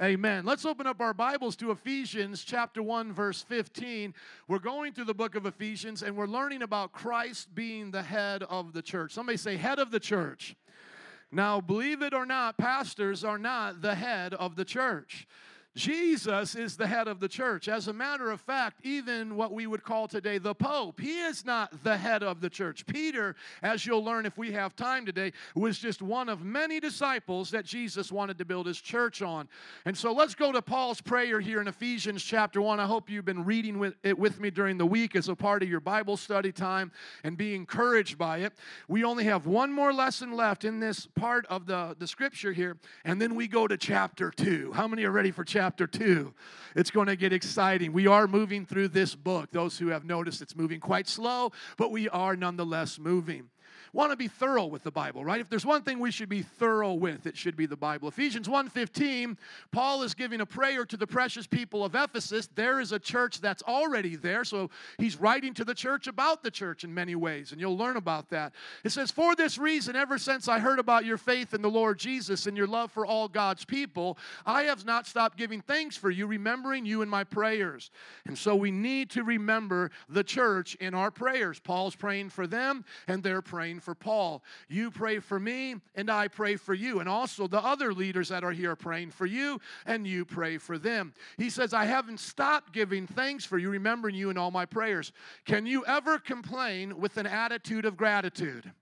Amen. Let's open up our Bibles to Ephesians chapter 1, verse 15. We're going through the book of Ephesians and we're learning about Christ being the head of the church. Somebody say, head of the church. Now, believe it or not, pastors are not the head of the church. Jesus is the head of the church. As a matter of fact, even what we would call today the Pope, he is not the head of the church. Peter, as you'll learn if we have time today, was just one of many disciples that Jesus wanted to build his church on. And so let's go to Paul's prayer here in Ephesians chapter 1. I hope you've been reading with it with me during the week as a part of your Bible study time and be encouraged by it. We only have one more lesson left in this part of the, the scripture here, and then we go to chapter 2. How many are ready for chapter chapter 2. It's going to get exciting. We are moving through this book. Those who have noticed it's moving quite slow, but we are nonetheless moving want to be thorough with the Bible, right? If there's one thing we should be thorough with, it should be the Bible. Ephesians 1:15, Paul is giving a prayer to the precious people of Ephesus. There is a church that's already there, so he's writing to the church about the church in many ways, and you'll learn about that. It says, "For this reason, ever since I heard about your faith in the Lord Jesus and your love for all God's people, I have not stopped giving thanks for you, remembering you in my prayers." And so we need to remember the church in our prayers. Paul's praying for them, and they're praying praying for Paul. You pray for me, and I pray for you. And also the other leaders that are here praying for you, and you pray for them. He says, I haven't stopped giving thanks for you, remembering you in all my prayers. Can you ever complain with an attitude of gratitude?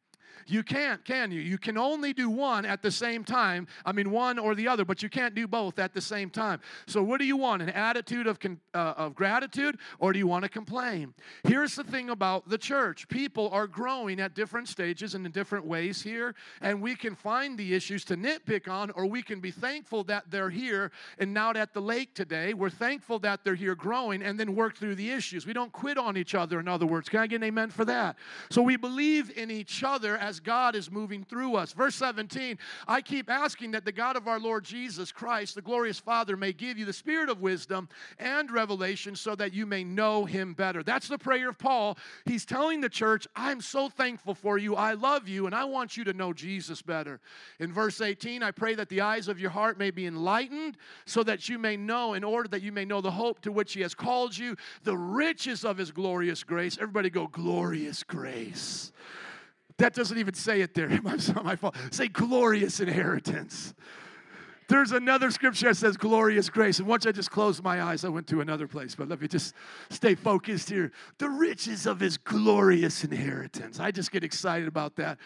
You can't, can you? You can only do one at the same time. I mean, one or the other, but you can't do both at the same time. So, what do you want? An attitude of, uh, of gratitude, or do you want to complain? Here's the thing about the church people are growing at different stages and in different ways here, and we can find the issues to nitpick on, or we can be thankful that they're here and not at the lake today. We're thankful that they're here growing and then work through the issues. We don't quit on each other, in other words. Can I get an amen for that? So, we believe in each other as God is moving through us. Verse 17, I keep asking that the God of our Lord Jesus Christ, the glorious Father, may give you the spirit of wisdom and revelation so that you may know him better. That's the prayer of Paul. He's telling the church, I'm so thankful for you. I love you, and I want you to know Jesus better. In verse 18, I pray that the eyes of your heart may be enlightened so that you may know, in order that you may know the hope to which he has called you, the riches of his glorious grace. Everybody go, glorious grace. That doesn't even say it there. It's not my fault. Say glorious inheritance. There's another scripture that says glorious grace. And once I just closed my eyes, I went to another place. But let me just stay focused here. The riches of his glorious inheritance. I just get excited about that.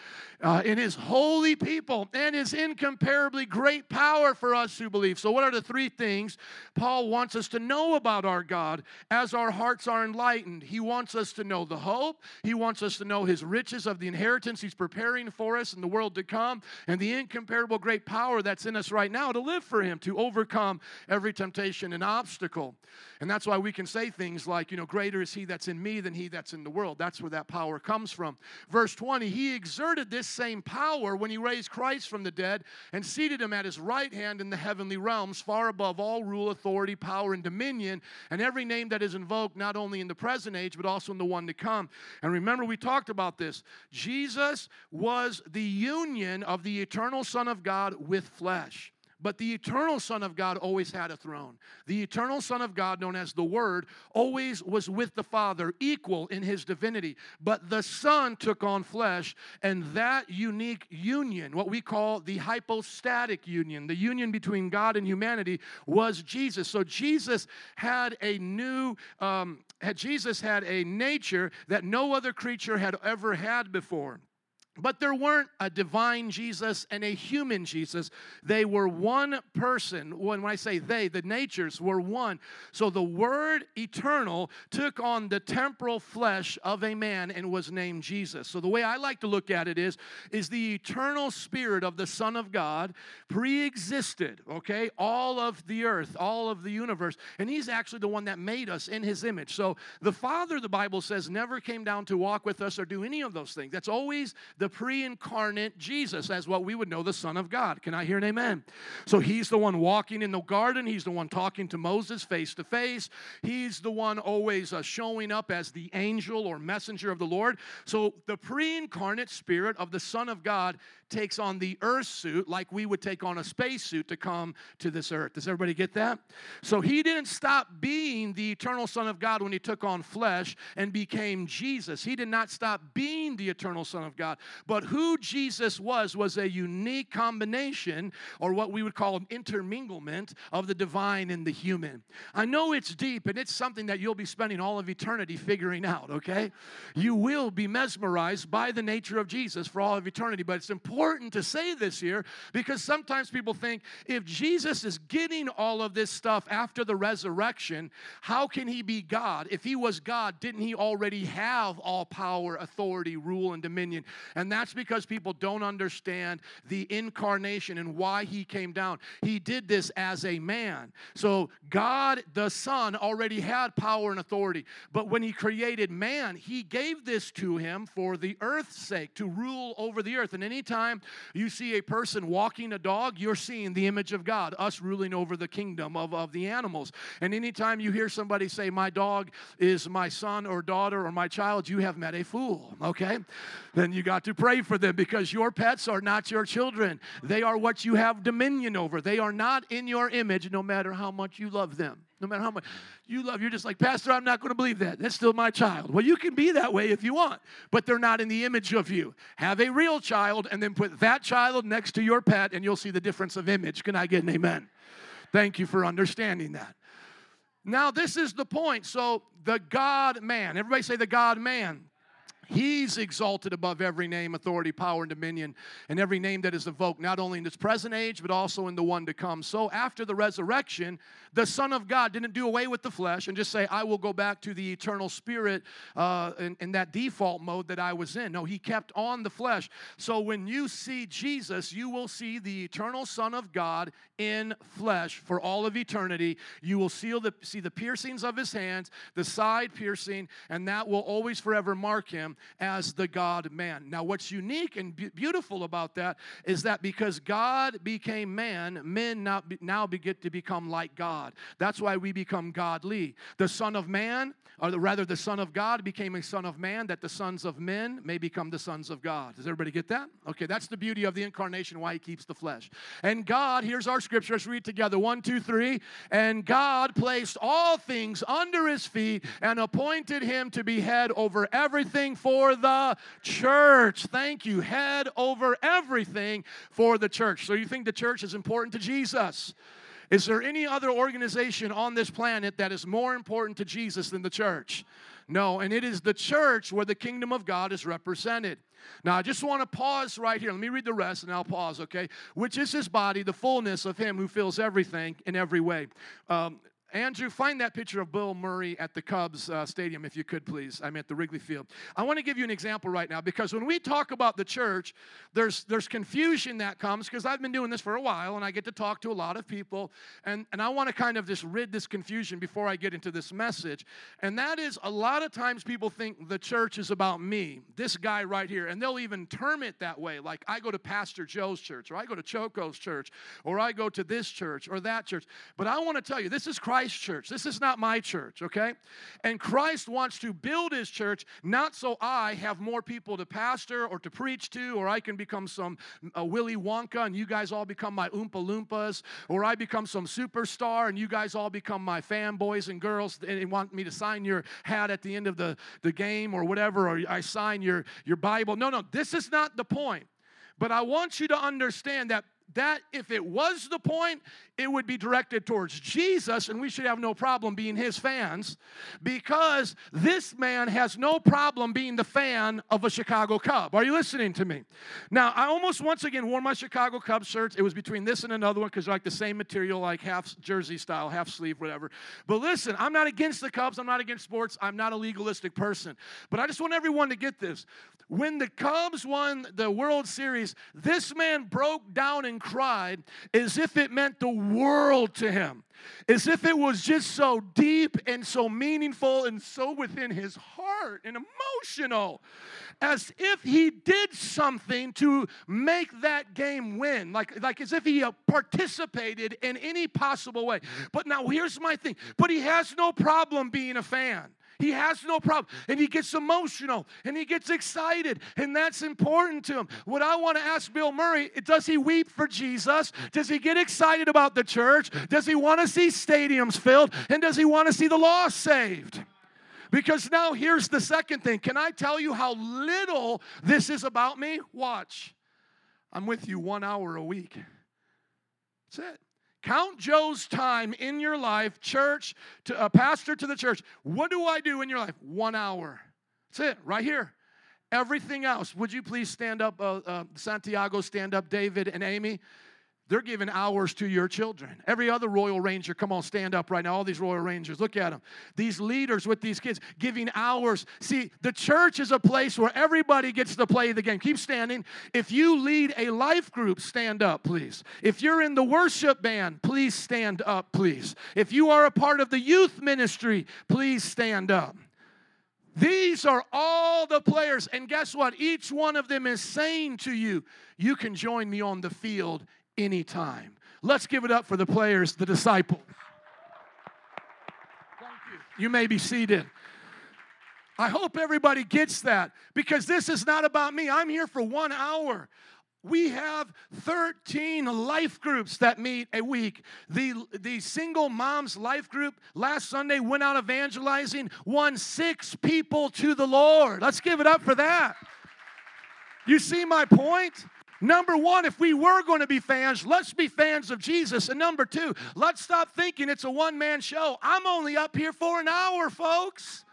Uh, in his holy people and his incomparably great power for us who believe. So, what are the three things Paul wants us to know about our God as our hearts are enlightened? He wants us to know the hope, he wants us to know his riches of the inheritance he's preparing for us in the world to come, and the incomparable great power that's in us right now to live for Him, to overcome every temptation and obstacle. And that's why we can say things like, you know, greater is He that's in me than He that's in the world. That's where that power comes from. Verse 20, He exerted this same power when He raised Christ from the dead and seated Him at His right hand in the heavenly realms, far above all rule, authority, power, and dominion, and every name that is invoked, not only in the present age, but also in the one to come. And remember, we talked about this. Jesus was the union of the eternal Son of God with flesh. But the eternal Son of God always had a throne. The eternal Son of God, known as the Word, always was with the Father, equal in his divinity. But the Son took on flesh, and that unique union, what we call the hypostatic union, the union between God and humanity, was Jesus. So Jesus had a new, um, had, Jesus had a nature that no other creature had ever had before. But there weren't a divine Jesus and a human Jesus. They were one person. When I say they, the natures were one. So the Word eternal took on the temporal flesh of a man and was named Jesus. So the way I like to look at it is, is the eternal spirit of the Son of God pre-existed, okay, all of the earth, all of the universe. And he's actually the one that made us in his image. So the Father, the Bible says, never came down to walk with us or do any of those things. That's always the pre incarnate Jesus as what we would know the Son of God. Can I hear an amen? So he's the one walking in the garden, he's the one talking to Moses face to face, he's the one always uh, showing up as the angel or messenger of the Lord. So the pre incarnate spirit of the Son of God takes on the earth suit like we would take on a space suit to come to this earth. Does everybody get that? So he didn't stop being the eternal Son of God when he took on flesh and became Jesus. He did not stop being the eternal Son of God. But who Jesus was was a unique combination, or what we would call an interminglement of the divine and the human. I know it's deep and it's something that you'll be spending all of eternity figuring out, okay? You will be mesmerized by the nature of Jesus for all of eternity, but it's important to say this here because sometimes people think if Jesus is getting all of this stuff after the resurrection, how can he be God? If he was God, didn't he already have all power, authority, rule, and dominion? And that's because people don't understand the incarnation and why he came down. He did this as a man. So God the Son already had power and authority. But when he created man, he gave this to him for the earth's sake, to rule over the earth. And anytime time you see a person walking a dog, you're seeing the image of God, us ruling over the kingdom of, of the animals. And anytime you hear somebody say, My dog is my son or daughter or my child, you have met a fool, okay? Then you got to pray for them because your pets are not your children. They are what you have dominion over. They are not in your image no matter how much you love them no matter how much you love. You're just like, Pastor, I'm not going to believe that. That's still my child. Well, you can be that way if you want, but they're not in the image of you. Have a real child and then put that child next to your pet, and you'll see the difference of image. Can I get an amen? Thank you for understanding that. Now, this is the point. So, the God man, everybody say the God man. He's exalted above every name, authority, power, and dominion, and every name that is invoked, not only in this present age, but also in the one to come. So, after the resurrection, the Son of God didn't do away with the flesh and just say, I will go back to the eternal spirit uh, in, in that default mode that I was in. No, He kept on the flesh. So, when you see Jesus, you will see the eternal Son of God in flesh for all of eternity. You will see the, see the piercings of His hands, the side piercing, and that will always forever mark Him as the God man. Now, what's unique and be- beautiful about that is that because God became man, men now, now get to become like God. That's why we become godly. The Son of Man, or the, rather, the Son of God became a Son of Man, that the sons of men may become the sons of God. Does everybody get that? Okay, that's the beauty of the incarnation, why He keeps the flesh. And God, here's our scripture. Let's read together. One, two, three. And God placed all things under His feet and appointed Him to be head over everything for the church. Thank you. Head over everything for the church. So you think the church is important to Jesus? Is there any other organization on this planet that is more important to Jesus than the church? No, and it is the church where the kingdom of God is represented. Now, I just want to pause right here. Let me read the rest and I'll pause, okay? Which is his body, the fullness of him who fills everything in every way. Um, Andrew, find that picture of Bill Murray at the Cubs uh, stadium, if you could, please. I'm at the Wrigley Field. I want to give you an example right now because when we talk about the church, there's, there's confusion that comes because I've been doing this for a while and I get to talk to a lot of people. And, and I want to kind of just rid this confusion before I get into this message. And that is a lot of times people think the church is about me, this guy right here. And they'll even term it that way. Like I go to Pastor Joe's church, or I go to Choco's church, or I go to this church or that church. But I want to tell you, this is Christ Church. This is not my church, okay? And Christ wants to build his church not so I have more people to pastor or to preach to, or I can become some uh, Willy Wonka and you guys all become my Oompa Loompas, or I become some superstar and you guys all become my fanboys and girls and want me to sign your hat at the end of the, the game or whatever, or I sign your, your Bible. No, no, this is not the point. But I want you to understand that that if it was the point, it would be directed towards Jesus, and we should have no problem being his fans because this man has no problem being the fan of a Chicago Cub. Are you listening to me? Now, I almost once again wore my Chicago Cubs shirts. It was between this and another one because like the same material, like half jersey style, half sleeve, whatever. But listen, I'm not against the Cubs, I'm not against sports, I'm not a legalistic person. But I just want everyone to get this. When the Cubs won the World Series, this man broke down and cried as if it meant the world to him, as if it was just so deep and so meaningful and so within his heart and emotional, as if he did something to make that game win, like, like as if he uh, participated in any possible way. But now here's my thing, but he has no problem being a fan. He has no problem. And he gets emotional and he gets excited. And that's important to him. What I want to ask Bill Murray does he weep for Jesus? Does he get excited about the church? Does he want to see stadiums filled? And does he want to see the lost saved? Because now here's the second thing. Can I tell you how little this is about me? Watch. I'm with you one hour a week. That's it. Count Joe's time in your life, church, to a pastor to the church. What do I do in your life? One hour. That's it, right here. Everything else. Would you please stand up, uh, uh, Santiago, stand up, David and Amy? They're giving hours to your children. Every other Royal Ranger, come on, stand up right now. All these Royal Rangers, look at them. These leaders with these kids giving hours. See, the church is a place where everybody gets to play the game. Keep standing. If you lead a life group, stand up, please. If you're in the worship band, please stand up, please. If you are a part of the youth ministry, please stand up. These are all the players. And guess what? Each one of them is saying to you, You can join me on the field anytime. Let's give it up for the players, the disciples. Thank you. You may be seated. I hope everybody gets that because this is not about me. I'm here for one hour. We have 13 life groups that meet a week. The, the single moms life group last Sunday went out evangelizing, won six people to the Lord. Let's give it up for that. You see my point? Number one, if we were going to be fans, let's be fans of Jesus. And number two, let's stop thinking it's a one man show. I'm only up here for an hour, folks.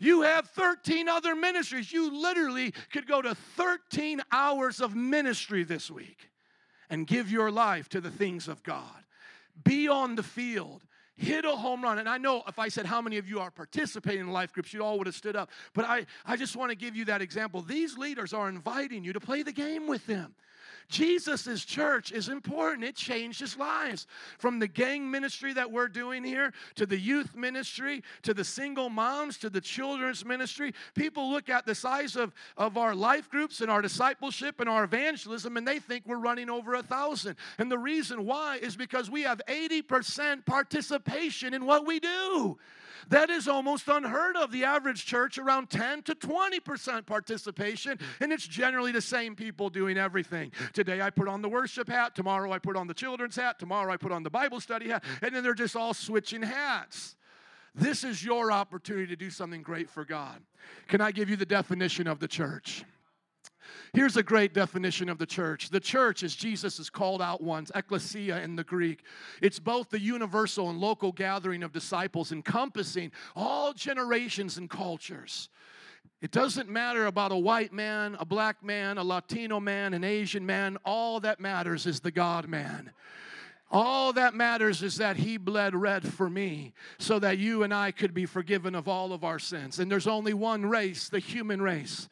You have 13 other ministries. You literally could go to 13 hours of ministry this week and give your life to the things of God. Be on the field. Hit a home run. And I know if I said how many of you are participating in life groups, you all would have stood up. But I, I just want to give you that example. These leaders are inviting you to play the game with them. Jesus' church is important. It changed his lives. From the gang ministry that we're doing here, to the youth ministry, to the single moms, to the children's ministry. People look at the size of, of our life groups and our discipleship and our evangelism, and they think we're running over a thousand. And the reason why is because we have 80% participation in what we do. That is almost unheard of. The average church around 10 to 20% participation, and it's generally the same people doing everything. Today I put on the worship hat, tomorrow I put on the children's hat, tomorrow I put on the Bible study hat, and then they're just all switching hats. This is your opportunity to do something great for God. Can I give you the definition of the church? Here's a great definition of the church. The church, as Jesus has called out once, ecclesia in the Greek, it's both the universal and local gathering of disciples encompassing all generations and cultures. It doesn't matter about a white man, a black man, a Latino man, an Asian man. All that matters is the God man. All that matters is that He bled red for me so that you and I could be forgiven of all of our sins. And there's only one race, the human race.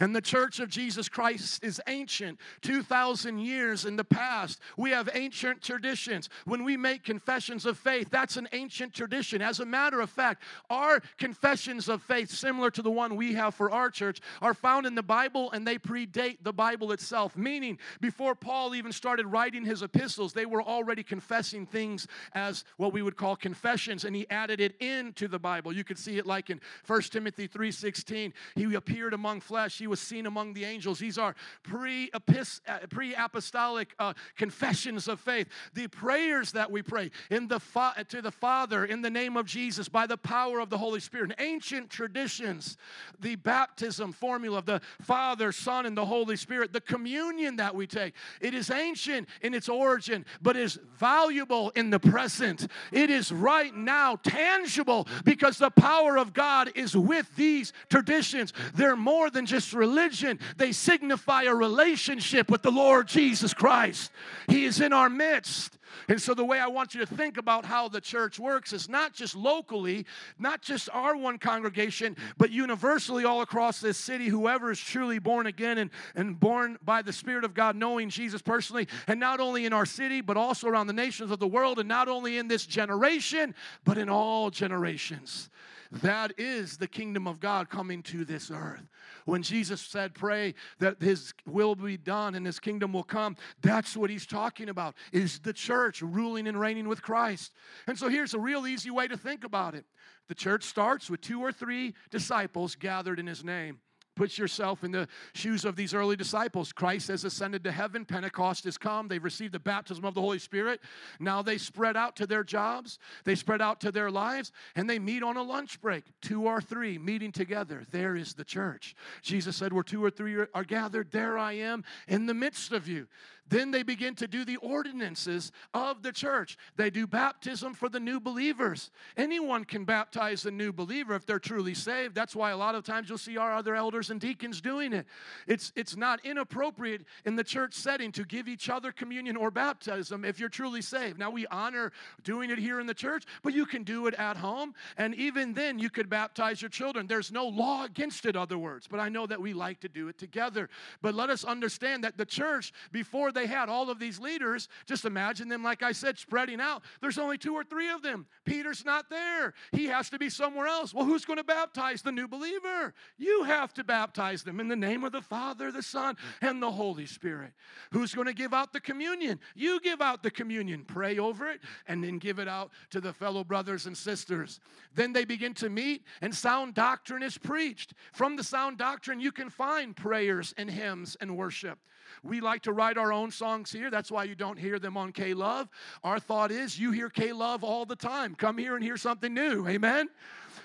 And the church of Jesus Christ is ancient, 2,000 years in the past. We have ancient traditions. When we make confessions of faith, that's an ancient tradition. As a matter of fact, our confessions of faith, similar to the one we have for our church, are found in the Bible and they predate the Bible itself. Meaning, before Paul even started writing his epistles, they were already confessing things as what we would call confessions, and he added it into the Bible. You could see it like in 1 Timothy 3:16. He appeared among flesh. He was seen among the angels. These are pre apostolic uh, confessions of faith. The prayers that we pray in the fa- to the Father in the name of Jesus by the power of the Holy Spirit. Ancient traditions, the baptism formula of the Father, Son, and the Holy Spirit, the communion that we take. It is ancient in its origin, but is valuable in the present. It is right now tangible because the power of God is with these traditions. They're more than just religion, they signify a relationship with the Lord Jesus Christ. He is in our midst. And so, the way I want you to think about how the church works is not just locally, not just our one congregation, but universally all across this city. Whoever is truly born again and, and born by the Spirit of God, knowing Jesus personally, and not only in our city, but also around the nations of the world, and not only in this generation, but in all generations. That is the kingdom of God coming to this earth. When Jesus said, Pray that his will be done and his kingdom will come, that's what he's talking about, is the church ruling and reigning with Christ. And so here's a real easy way to think about it the church starts with two or three disciples gathered in his name. Put yourself in the shoes of these early disciples. Christ has ascended to heaven. Pentecost has come. They've received the baptism of the Holy Spirit. Now they spread out to their jobs, they spread out to their lives, and they meet on a lunch break. Two or three meeting together. There is the church. Jesus said, Where two or three are gathered, there I am in the midst of you. Then they begin to do the ordinances of the church. They do baptism for the new believers. Anyone can baptize a new believer if they're truly saved. That's why a lot of times you'll see our other elders and deacons doing it. It's, it's not inappropriate in the church setting to give each other communion or baptism if you're truly saved. Now, we honor doing it here in the church, but you can do it at home. And even then, you could baptize your children. There's no law against it, other words, but I know that we like to do it together. But let us understand that the church, before they they had all of these leaders, just imagine them, like I said, spreading out. There's only two or three of them. Peter's not there. He has to be somewhere else. Well, who's going to baptize the new believer? You have to baptize them in the name of the Father, the Son, and the Holy Spirit. Who's going to give out the communion? You give out the communion. Pray over it and then give it out to the fellow brothers and sisters. Then they begin to meet, and sound doctrine is preached. From the sound doctrine, you can find prayers and hymns and worship. We like to write our own songs here. That's why you don't hear them on K Love. Our thought is you hear K Love all the time. Come here and hear something new. Amen.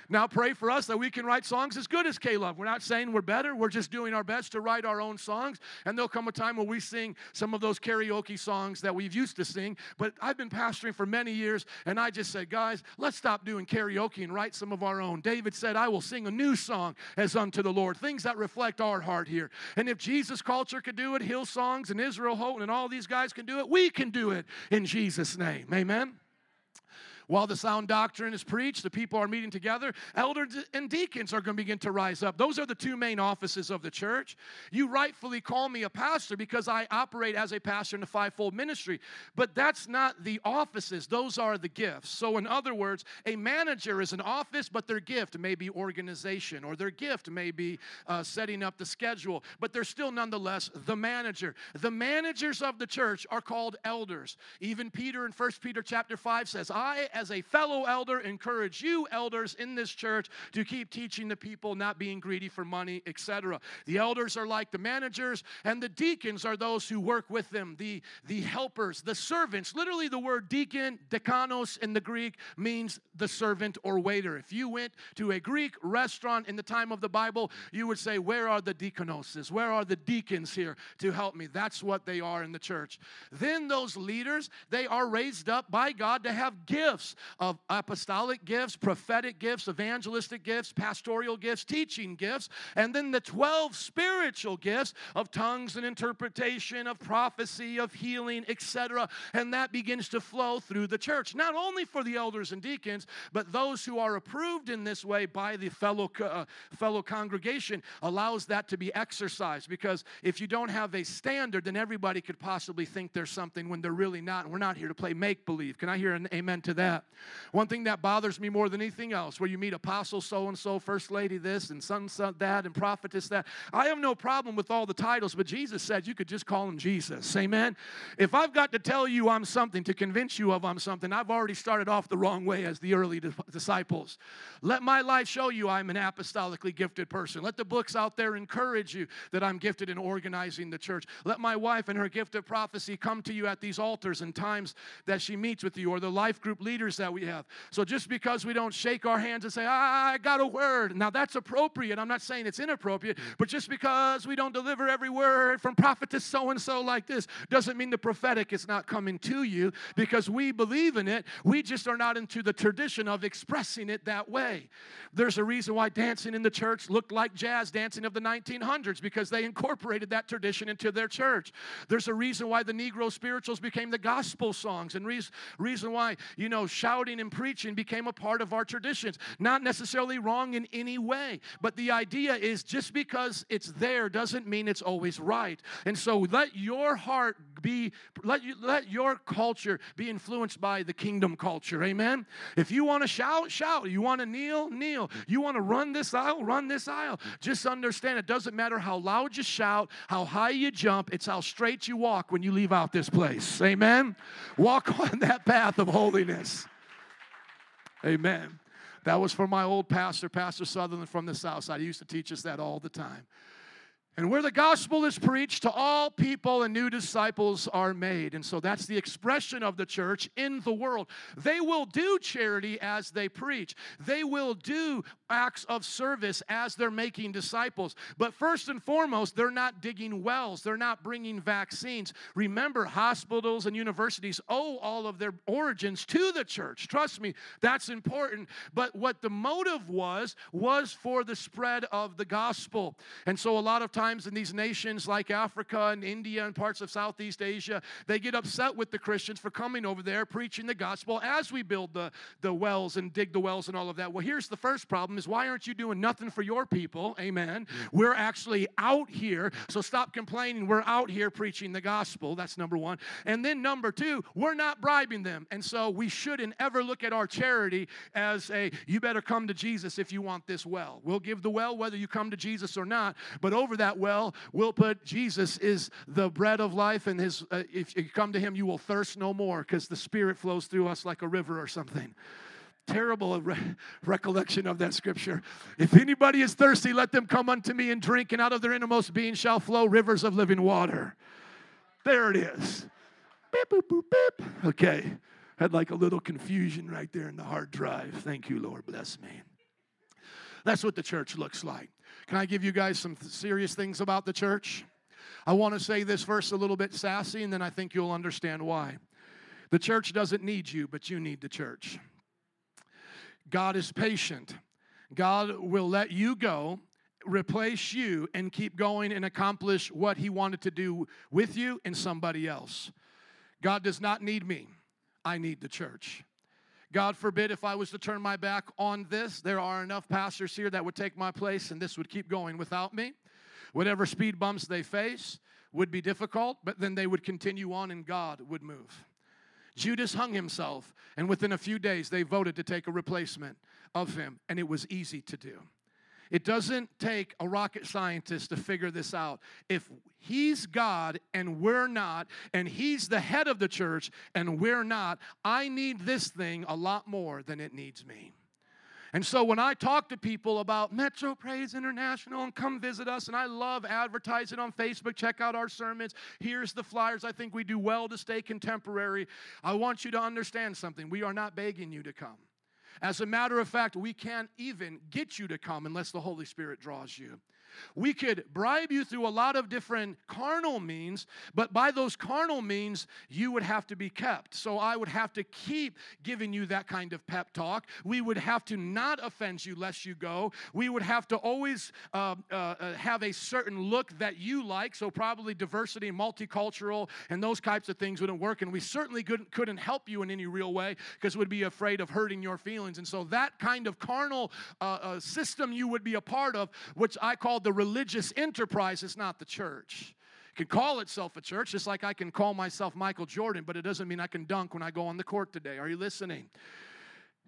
Now pray for us that we can write songs as good as K Love. We're not saying we're better. We're just doing our best to write our own songs. And there'll come a time where we sing some of those karaoke songs that we've used to sing. But I've been pastoring for many years, and I just said, guys, let's stop doing karaoke and write some of our own. David said, I will sing a new song as unto the Lord, things that reflect our heart here. And if Jesus Culture could do it, Hillsongs and Israel Houghton and all these guys can do it, we can do it in Jesus' name. Amen. While the sound doctrine is preached, the people are meeting together, elders and deacons are going to begin to rise up. Those are the two main offices of the church. You rightfully call me a pastor because I operate as a pastor in the fivefold ministry, but that's not the offices, those are the gifts. So, in other words, a manager is an office, but their gift may be organization, or their gift may be uh, setting up the schedule, but they're still nonetheless the manager. The managers of the church are called elders. Even Peter in 1 Peter chapter 5 says, I, as a fellow elder, encourage you, elders in this church, to keep teaching the people, not being greedy for money, etc. The elders are like the managers, and the deacons are those who work with them, the, the helpers, the servants. Literally, the word deacon, dekanos in the Greek, means the servant or waiter. If you went to a Greek restaurant in the time of the Bible, you would say, Where are the deaconoses? Where are the deacons here to help me? That's what they are in the church. Then those leaders, they are raised up by God to have gifts gifts of apostolic gifts, prophetic gifts, evangelistic gifts, pastoral gifts, teaching gifts, and then the 12 spiritual gifts of tongues and interpretation, of prophecy, of healing, etc. And that begins to flow through the church, not only for the elders and deacons, but those who are approved in this way by the fellow, uh, fellow congregation allows that to be exercised. Because if you don't have a standard, then everybody could possibly think there's something when they're really not. And we're not here to play make believe. Can I hear an amen to that? That. One thing that bothers me more than anything else, where you meet apostle so and so, first lady this, and son, that, and prophetess that. I have no problem with all the titles, but Jesus said you could just call him Jesus. Amen. If I've got to tell you I'm something to convince you of I'm something, I've already started off the wrong way as the early disciples. Let my life show you I'm an apostolically gifted person. Let the books out there encourage you that I'm gifted in organizing the church. Let my wife and her gift of prophecy come to you at these altars and times that she meets with you, or the life group leader leaders that we have. So just because we don't shake our hands and say, I got a word, now that's appropriate. I'm not saying it's inappropriate, but just because we don't deliver every word from prophet to so and so like this doesn't mean the prophetic is not coming to you because we believe in it. We just are not into the tradition of expressing it that way. There's a reason why dancing in the church looked like jazz dancing of the 1900s because they incorporated that tradition into their church. There's a reason why the Negro spirituals became the gospel songs and reason, reason why, you know, shouting and preaching became a part of our traditions. Not necessarily wrong in any way, but the idea is just because it's there doesn't mean it's always right. And so let your heart be, let, you, let your culture be influenced by the kingdom culture. Amen? If you want to shout, shout. You want to kneel, kneel. You want to run this aisle, run this aisle. Just understand it doesn't matter how loud you shout, how high you jump, it's how straight you walk when you leave out this place. Amen? Walk on that path of holiness. Amen. That was for my old pastor, Pastor Sutherland from the South Side. He used to teach us that all the time. And where the gospel is preached to all people and new disciples are made. And so that's the expression of the church in the world. They will do charity as they preach, they will do acts of service as they're making disciples. But first and foremost, they're not digging wells, they're not bringing vaccines. Remember, hospitals and universities owe all of their origins to the church. Trust me, that's important. But what the motive was, was for the spread of the gospel. And so a lot of times, times in these nations like Africa and India and parts of Southeast Asia, they get upset with the Christians for coming over there preaching the gospel as we build the, the wells and dig the wells and all of that. Well, here's the first problem is why aren't you doing nothing for your people? Amen. We're actually out here, so stop complaining. We're out here preaching the gospel. That's number one. And then number two, we're not bribing them. And so we shouldn't ever look at our charity as a, you better come to Jesus if you want this well. We'll give the well whether you come to Jesus or not, but over that well, we'll put Jesus is the bread of life, and his, uh, if you come to him, you will thirst no more because the Spirit flows through us like a river or something terrible re- recollection of that scripture. If anybody is thirsty, let them come unto me and drink, and out of their innermost being shall flow rivers of living water. There it is. Beep, boop, boop, beep. Okay. Had like a little confusion right there in the hard drive. Thank you, Lord. Bless me. That's what the church looks like. Can I give you guys some th- serious things about the church? I want to say this verse a little bit sassy, and then I think you'll understand why. The church doesn't need you, but you need the church. God is patient. God will let you go, replace you, and keep going and accomplish what He wanted to do with you and somebody else. God does not need me, I need the church. God forbid if I was to turn my back on this, there are enough pastors here that would take my place and this would keep going without me. Whatever speed bumps they face would be difficult, but then they would continue on and God would move. Judas hung himself, and within a few days, they voted to take a replacement of him, and it was easy to do. It doesn't take a rocket scientist to figure this out. If he's God and we're not, and he's the head of the church and we're not, I need this thing a lot more than it needs me. And so when I talk to people about Metro Praise International and come visit us, and I love advertising on Facebook, check out our sermons, here's the flyers. I think we do well to stay contemporary. I want you to understand something. We are not begging you to come. As a matter of fact, we can't even get you to come unless the Holy Spirit draws you. We could bribe you through a lot of different carnal means, but by those carnal means, you would have to be kept. So I would have to keep giving you that kind of pep talk. We would have to not offend you lest you go. We would have to always uh, uh, uh have a certain look that you like. So probably diversity, multicultural, and those types of things wouldn't work. And we certainly couldn't, couldn't help you in any real way because we'd be afraid of hurting your feelings. And so that kind of carnal uh, uh system you would be a part of, which I call the religious enterprise, is not the church. It can call itself a church, just like I can call myself Michael Jordan, but it doesn't mean I can dunk when I go on the court today. Are you listening?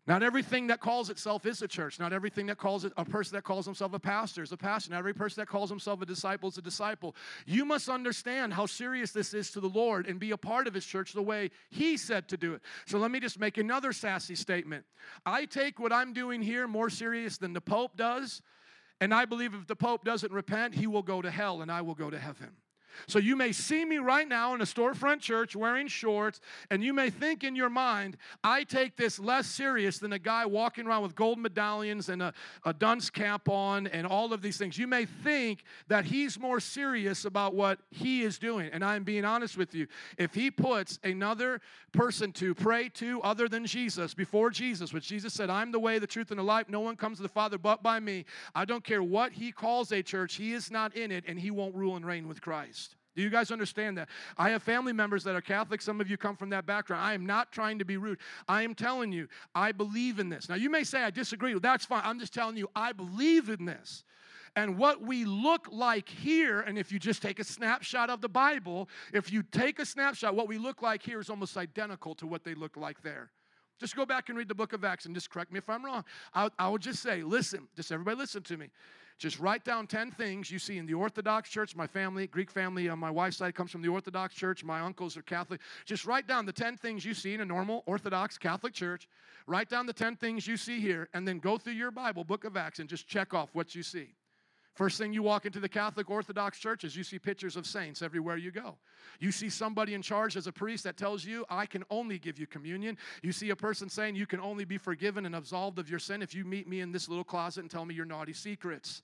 Not everything that calls itself is a church. Not everything that calls it a person that calls himself a pastor is a pastor. Not every person that calls himself a disciple is a disciple. You must understand how serious this is to the Lord and be a part of his church the way he said to do it. So let me just make another sassy statement. I take what I'm doing here more serious than the Pope does and I believe if the Pope doesn't repent, he will go to hell and I will go to heaven. So you may see me right now in a storefront church wearing shorts, and you may think in your mind, I take this less serious than a guy walking around with gold medallions and a, a dunce cap on and all of these things. You may think that he's more serious about what he is doing. And I'm being honest with you. If he puts another person to pray to other than Jesus before Jesus, which Jesus said, I'm the way, the truth, and the life, no one comes to the Father but by me. I don't care what he calls a church, he is not in it, and he won't rule and reign with Christ. Do you guys understand that? I have family members that are Catholic. Some of you come from that background. I am not trying to be rude. I am telling you, I believe in this. Now, you may say I disagree. That's fine. I'm just telling you, I believe in this. And what we look like here, and if you just take a snapshot of the Bible, if you take a snapshot, what we look like here is almost identical to what they look like there. Just go back and read the book of Acts and just correct me if I'm wrong. I, I would just say, listen, just everybody listen to me. Just write down 10 things you see in the Orthodox Church. My family, Greek family on my wife's side, comes from the Orthodox Church. My uncles are Catholic. Just write down the 10 things you see in a normal Orthodox Catholic church. Write down the 10 things you see here, and then go through your Bible, book of Acts, and just check off what you see. First thing you walk into the Catholic Orthodox churches, you see pictures of saints everywhere you go. You see somebody in charge as a priest that tells you, I can only give you communion. You see a person saying, You can only be forgiven and absolved of your sin if you meet me in this little closet and tell me your naughty secrets.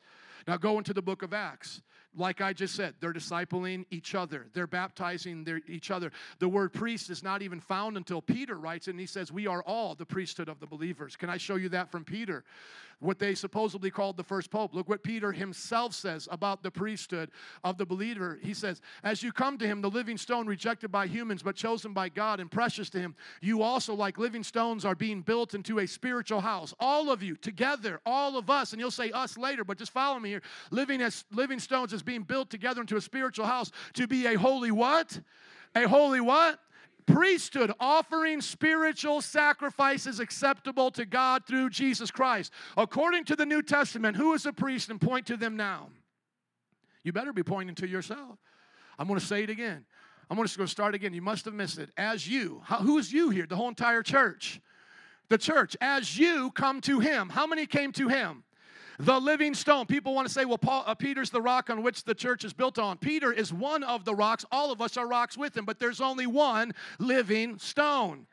Now go into the book of Acts. Like I just said, they're discipling each other, they're baptizing their, each other. The word priest is not even found until Peter writes it, and he says, We are all the priesthood of the believers. Can I show you that from Peter? what they supposedly called the first pope. Look what Peter himself says about the priesthood of the believer. He says, As you come to him, the living stone rejected by humans, but chosen by God and precious to him, you also, like living stones, are being built into a spiritual house. All of you together, all of us, and you'll say us later, but just follow me here. Living as living stones is being built together into a spiritual house to be a holy what? A holy what? priesthood offering spiritual sacrifices acceptable to God through Jesus Christ. According to the New Testament, who is a priest and point to them now? You better be pointing to yourself. I'm going to say it again. I'm going to start again. You must have missed it. As you, who is you here? The whole entire church. The church, as you come to him. How many came to him? The living stone. People want to say, well, Paul, uh, Peter's the rock on which the church is built on. Peter is one of the rocks. All of us are rocks with him, but there's only one living stone.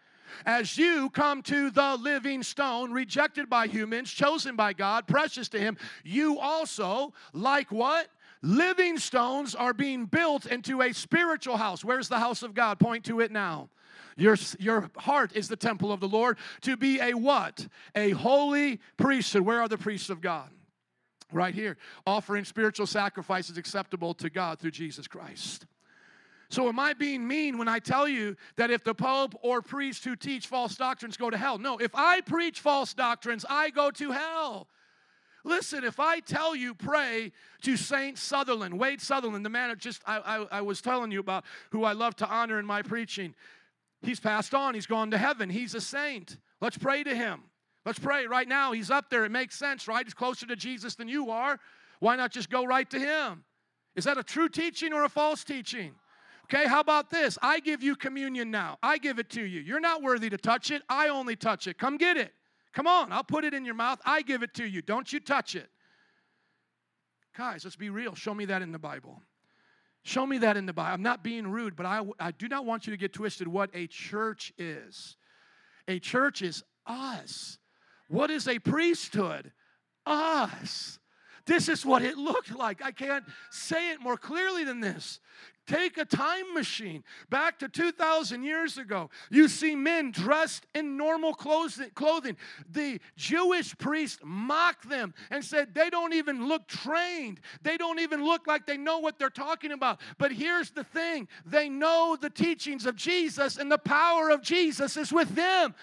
As you come to the living stone, rejected by humans, chosen by God, precious to Him, you also, like what? Living stones are being built into a spiritual house. Where's the house of God? Point to it now. Your, your heart is the temple of the Lord to be a what? A holy priesthood. Where are the priests of God? right here, offering spiritual sacrifices acceptable to God through Jesus Christ. So, am I being mean when I tell you that if the Pope or priest who teach false doctrines go to hell? No, if I preach false doctrines, I go to hell. Listen, if I tell you pray to Saint Sutherland, Wade Sutherland, the man just I, I, I was telling you about, who I love to honor in my preaching, he's passed on, he's gone to heaven, he's a saint. Let's pray to him. Let's pray right now. He's up there. It makes sense, right? He's closer to Jesus than you are. Why not just go right to him? Is that a true teaching or a false teaching? Okay, how about this? I give you communion now. I give it to you. You're not worthy to touch it. I only touch it. Come get it. Come on, I'll put it in your mouth. I give it to you. Don't you touch it. Guys, let's be real. Show me that in the Bible. Show me that in the Bible. I'm not being rude, but I, I do not want you to get twisted what a church is. A church is us. What is a priesthood? Us. This is what it looked like. I can't say it more clearly than this. Take a time machine back to 2,000 years ago. You see men dressed in normal clothing. The Jewish priests mocked them and said they don't even look trained. They don't even look like they know what they're talking about. But here's the thing they know the teachings of Jesus, and the power of Jesus is with them.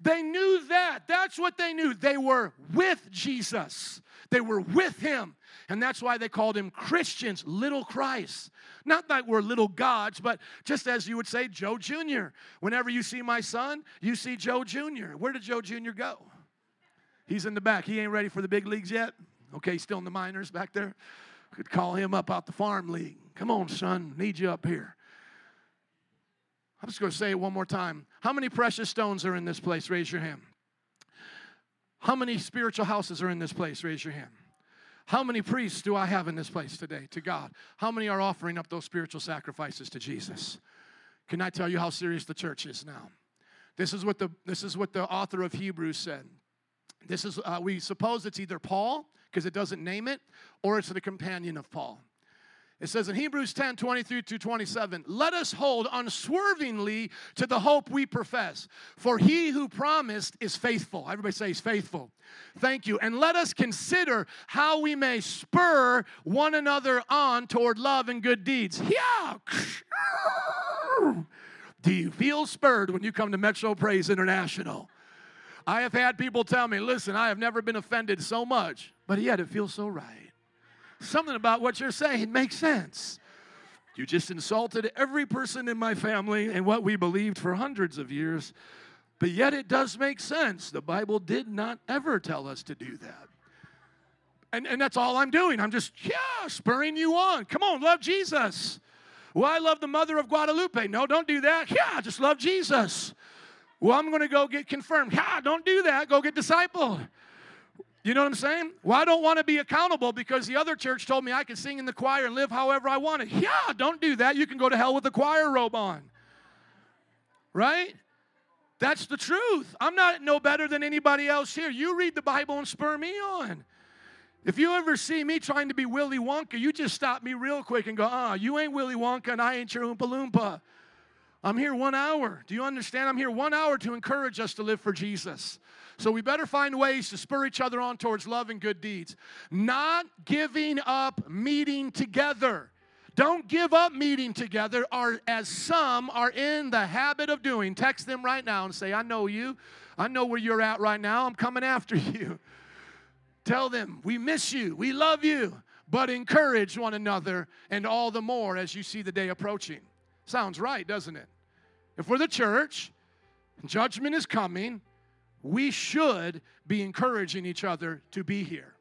They knew that. That's what they knew. They were with Jesus, they were with him. And that's why they called him Christians, little Christ. Not that we're little gods, but just as you would say, Joe Jr. Whenever you see my son, you see Joe Jr. Where did Joe Jr. go? He's in the back. He ain't ready for the big leagues yet. Okay, still in the minors back there. Could call him up out the farm league. Come on, son, need you up here. I'm just going to say it one more time. How many precious stones are in this place? Raise your hand. How many spiritual houses are in this place? Raise your hand. How many priests do I have in this place today to God? How many are offering up those spiritual sacrifices to Jesus? Can I tell you how serious the church is now? This is what the, this is what the author of Hebrews said. This is, uh, we suppose it's either Paul, because it doesn't name it, or it's the companion of Paul. It says in Hebrews 10 23 to 27, let us hold unswervingly to the hope we profess. For he who promised is faithful. Everybody say he's faithful. Thank you. And let us consider how we may spur one another on toward love and good deeds. Yeah. Do you feel spurred when you come to Metro Praise International? I have had people tell me, listen, I have never been offended so much, but yet it feels so right. Something about what you're saying makes sense. You just insulted every person in my family and what we believed for hundreds of years, but yet it does make sense. The Bible did not ever tell us to do that. And, and that's all I'm doing. I'm just, yeah, spurring you on. Come on, love Jesus. Well, I love the mother of Guadalupe. No, don't do that. Yeah, just love Jesus. Well, I'm going to go get confirmed. Yeah, don't do that. Go get discipled. You know what I'm saying? Well, I don't want to be accountable because the other church told me I could sing in the choir and live however I wanted. Yeah, don't do that. You can go to hell with the choir robe on. Right? That's the truth. I'm not no better than anybody else here. You read the Bible and spur me on. If you ever see me trying to be Willy Wonka, you just stop me real quick and go, ah, you ain't Willy Wonka and I ain't your Oompa Loompa. I'm here one hour. Do you understand? I'm here one hour to encourage us to live for Jesus. So we better find ways to spur each other on towards love and good deeds. Not giving up meeting together. Don't give up meeting together, or as some are in the habit of doing. Text them right now and say, I know you. I know where you're at right now. I'm coming after you. Tell them, we miss you. We love you. But encourage one another, and all the more as you see the day approaching. Sounds right, doesn't it? If we're the church, judgment is coming, we should be encouraging each other to be here.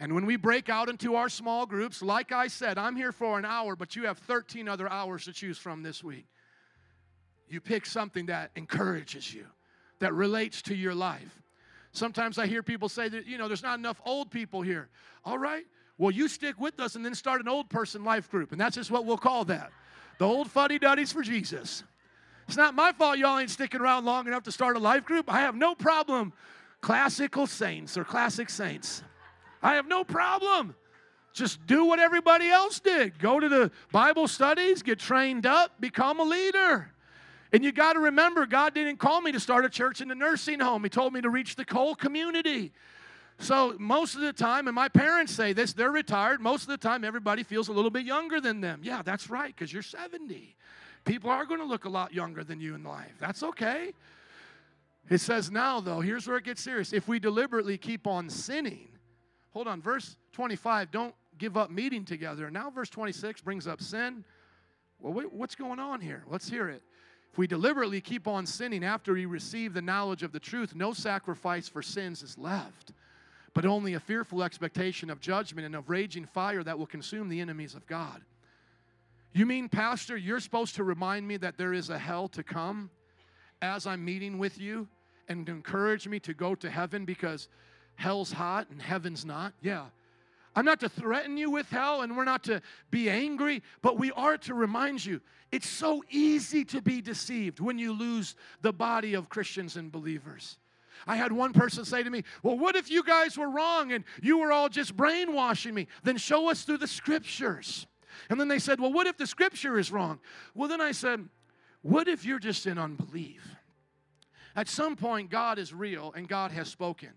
And when we break out into our small groups, like I said, I'm here for an hour, but you have 13 other hours to choose from this week. You pick something that encourages you, that relates to your life. Sometimes I hear people say that, you know, there's not enough old people here. All right, well, you stick with us and then start an old person life group, and that's just what we'll call that the old fuddy duddies for Jesus. It's not my fault y'all ain't sticking around long enough to start a life group. I have no problem. Classical saints or classic saints. I have no problem. Just do what everybody else did. Go to the Bible studies, get trained up, become a leader. And you got to remember, God didn't call me to start a church in a nursing home. He told me to reach the whole community. So, most of the time, and my parents say this, they're retired. Most of the time, everybody feels a little bit younger than them. Yeah, that's right, because you're 70. People are going to look a lot younger than you in life. That's okay. It says now, though, here's where it gets serious. If we deliberately keep on sinning, hold on, verse 25, don't give up meeting together. Now, verse 26 brings up sin. Well, wait, what's going on here? Let's hear it. If we deliberately keep on sinning after we receive the knowledge of the truth, no sacrifice for sins is left, but only a fearful expectation of judgment and of raging fire that will consume the enemies of God. You mean, Pastor, you're supposed to remind me that there is a hell to come as I'm meeting with you and encourage me to go to heaven because hell's hot and heaven's not? Yeah. I'm not to threaten you with hell and we're not to be angry, but we are to remind you it's so easy to be deceived when you lose the body of Christians and believers. I had one person say to me, Well, what if you guys were wrong and you were all just brainwashing me? Then show us through the scriptures. And then they said, Well, what if the scripture is wrong? Well, then I said, What if you're just in unbelief? At some point, God is real and God has spoken.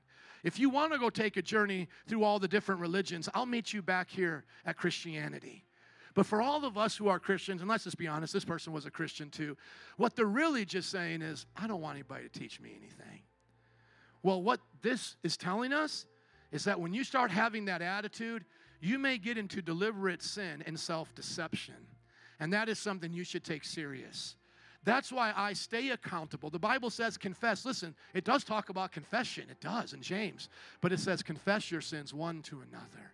If you want to go take a journey through all the different religions, I'll meet you back here at Christianity. But for all of us who are Christians, and let's just be honest, this person was a Christian too, what they're really just saying is, I don't want anybody to teach me anything. Well, what this is telling us is that when you start having that attitude, you may get into deliberate sin and self deception. And that is something you should take serious. That's why I stay accountable. The Bible says confess. Listen, it does talk about confession. It does in James. But it says confess your sins one to another.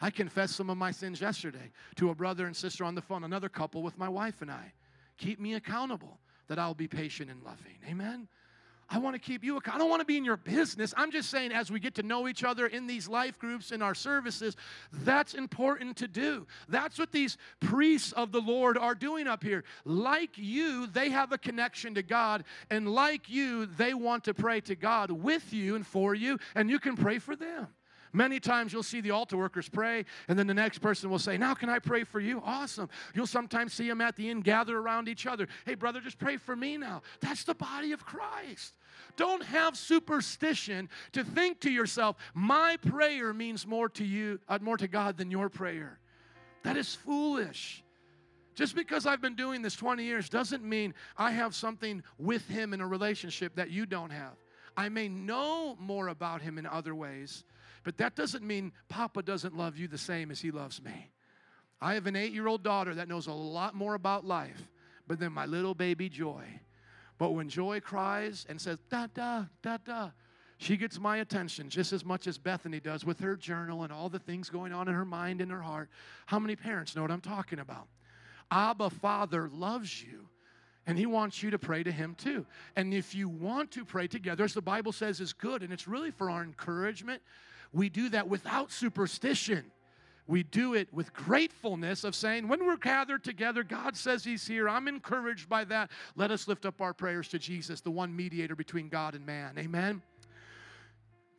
I confessed some of my sins yesterday to a brother and sister on the phone, another couple with my wife and I. Keep me accountable that I'll be patient and loving. Amen? I want to keep you. I don't want to be in your business. I'm just saying, as we get to know each other in these life groups, in our services, that's important to do. That's what these priests of the Lord are doing up here. Like you, they have a connection to God, and like you, they want to pray to God with you and for you, and you can pray for them. Many times you'll see the altar workers pray, and then the next person will say, Now, can I pray for you? Awesome. You'll sometimes see them at the end gather around each other. Hey, brother, just pray for me now. That's the body of Christ. Don't have superstition to think to yourself, My prayer means more to you, uh, more to God than your prayer. That is foolish. Just because I've been doing this 20 years doesn't mean I have something with Him in a relationship that you don't have. I may know more about Him in other ways, but that doesn't mean Papa doesn't love you the same as he loves me. I have an eight year old daughter that knows a lot more about life, but than my little baby Joy. But when Joy cries and says, da, da, da, da, she gets my attention just as much as Bethany does with her journal and all the things going on in her mind and her heart. How many parents know what I'm talking about? Abba Father loves you. And he wants you to pray to him too. And if you want to pray together, as the Bible says is good, and it's really for our encouragement, we do that without superstition. We do it with gratefulness of saying, when we're gathered together, God says He's here. I'm encouraged by that. Let us lift up our prayers to Jesus, the one mediator between God and man. Amen.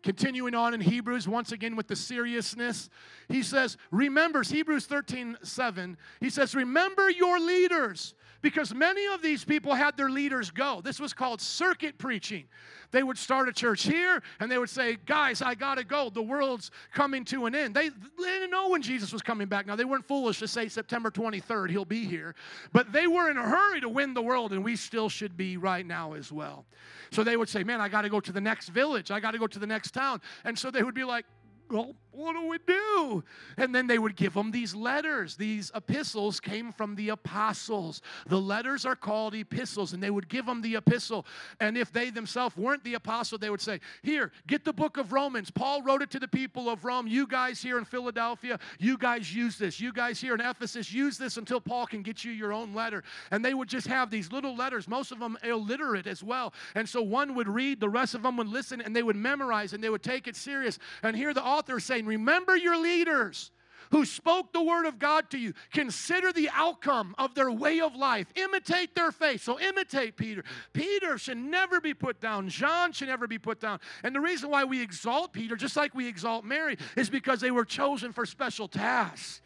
Continuing on in Hebrews, once again with the seriousness, he says, Remembers, Hebrews 13 7, he says, Remember your leaders, because many of these people had their leaders go. This was called circuit preaching. They would start a church here and they would say, Guys, I got to go. The world's coming to an end. They, they didn't know when Jesus was coming back. Now, they weren't foolish to say September 23rd, he'll be here. But they were in a hurry to win the world, and we still should be right now as well. So they would say, Man, I got to go to the next village. I got to go to the next town. And so they would be like, well, what do we do? And then they would give them these letters. These epistles came from the apostles. The letters are called epistles, and they would give them the epistle. And if they themselves weren't the apostle, they would say, Here, get the book of Romans. Paul wrote it to the people of Rome. You guys here in Philadelphia, you guys use this. You guys here in Ephesus, use this until Paul can get you your own letter. And they would just have these little letters, most of them illiterate as well. And so one would read, the rest of them would listen, and they would memorize, and they would take it serious. And here the author saying, Remember your leaders who spoke the word of God to you. Consider the outcome of their way of life. Imitate their faith. So imitate Peter. Peter should never be put down. John should never be put down. And the reason why we exalt Peter, just like we exalt Mary, is because they were chosen for special tasks.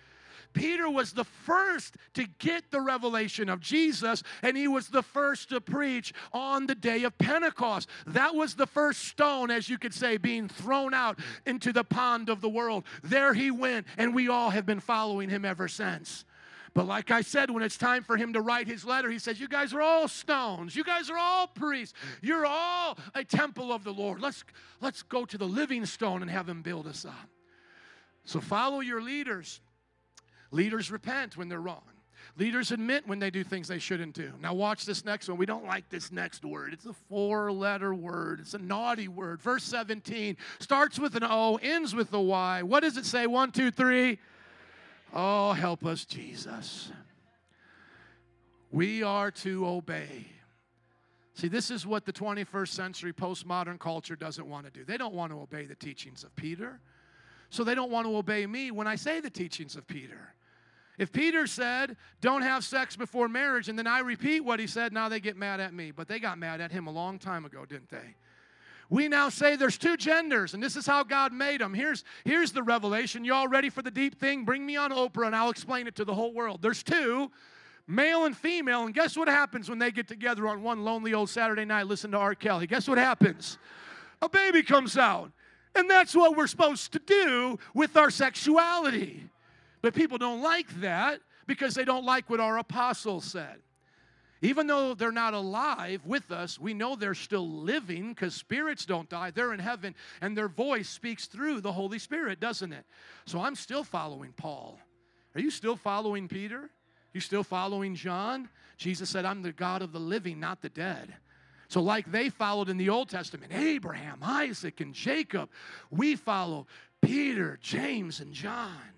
Peter was the first to get the revelation of Jesus, and he was the first to preach on the day of Pentecost. That was the first stone, as you could say, being thrown out into the pond of the world. There he went, and we all have been following him ever since. But like I said, when it's time for him to write his letter, he says, You guys are all stones. You guys are all priests. You're all a temple of the Lord. Let's, let's go to the living stone and have him build us up. So follow your leaders. Leaders repent when they're wrong. Leaders admit when they do things they shouldn't do. Now, watch this next one. We don't like this next word. It's a four letter word, it's a naughty word. Verse 17 starts with an O, ends with a Y. What does it say? One, two, three. Oh, help us, Jesus. We are to obey. See, this is what the 21st century postmodern culture doesn't want to do. They don't want to obey the teachings of Peter. So they don't want to obey me when I say the teachings of Peter. If Peter said, don't have sex before marriage, and then I repeat what he said, now they get mad at me. But they got mad at him a long time ago, didn't they? We now say there's two genders, and this is how God made them. Here's, here's the revelation. You all ready for the deep thing? Bring me on Oprah, and I'll explain it to the whole world. There's two, male and female, and guess what happens when they get together on one lonely old Saturday night, listen to R. Kelly? Guess what happens? A baby comes out. And that's what we're supposed to do with our sexuality. But people don't like that because they don't like what our apostles said. Even though they're not alive with us, we know they're still living because spirits don't die. They're in heaven and their voice speaks through the Holy Spirit, doesn't it? So I'm still following Paul. Are you still following Peter? You still following John? Jesus said, I'm the God of the living, not the dead. So, like they followed in the Old Testament, Abraham, Isaac, and Jacob, we follow Peter, James, and John.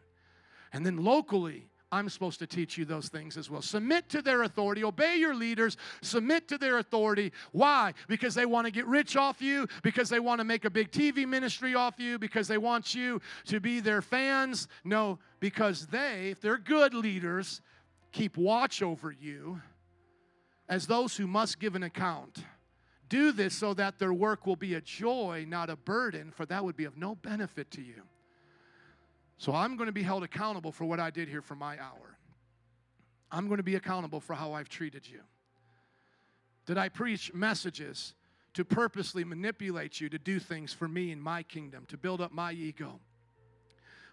And then locally, I'm supposed to teach you those things as well. Submit to their authority, obey your leaders, submit to their authority. Why? Because they want to get rich off you, because they want to make a big TV ministry off you, because they want you to be their fans. No, because they, if they're good leaders, keep watch over you as those who must give an account. Do this so that their work will be a joy, not a burden, for that would be of no benefit to you. So I'm going to be held accountable for what I did here for my hour. I'm going to be accountable for how I've treated you. Did I preach messages to purposely manipulate you to do things for me in my kingdom, to build up my ego?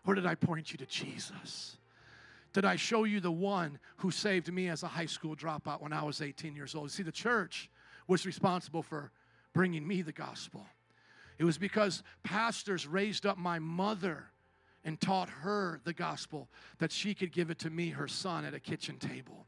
Or did I point you to Jesus? Did I show you the one who saved me as a high school dropout when I was 18 years old? See, the church was responsible for bringing me the gospel. It was because pastors raised up my mother and taught her the gospel that she could give it to me, her son, at a kitchen table.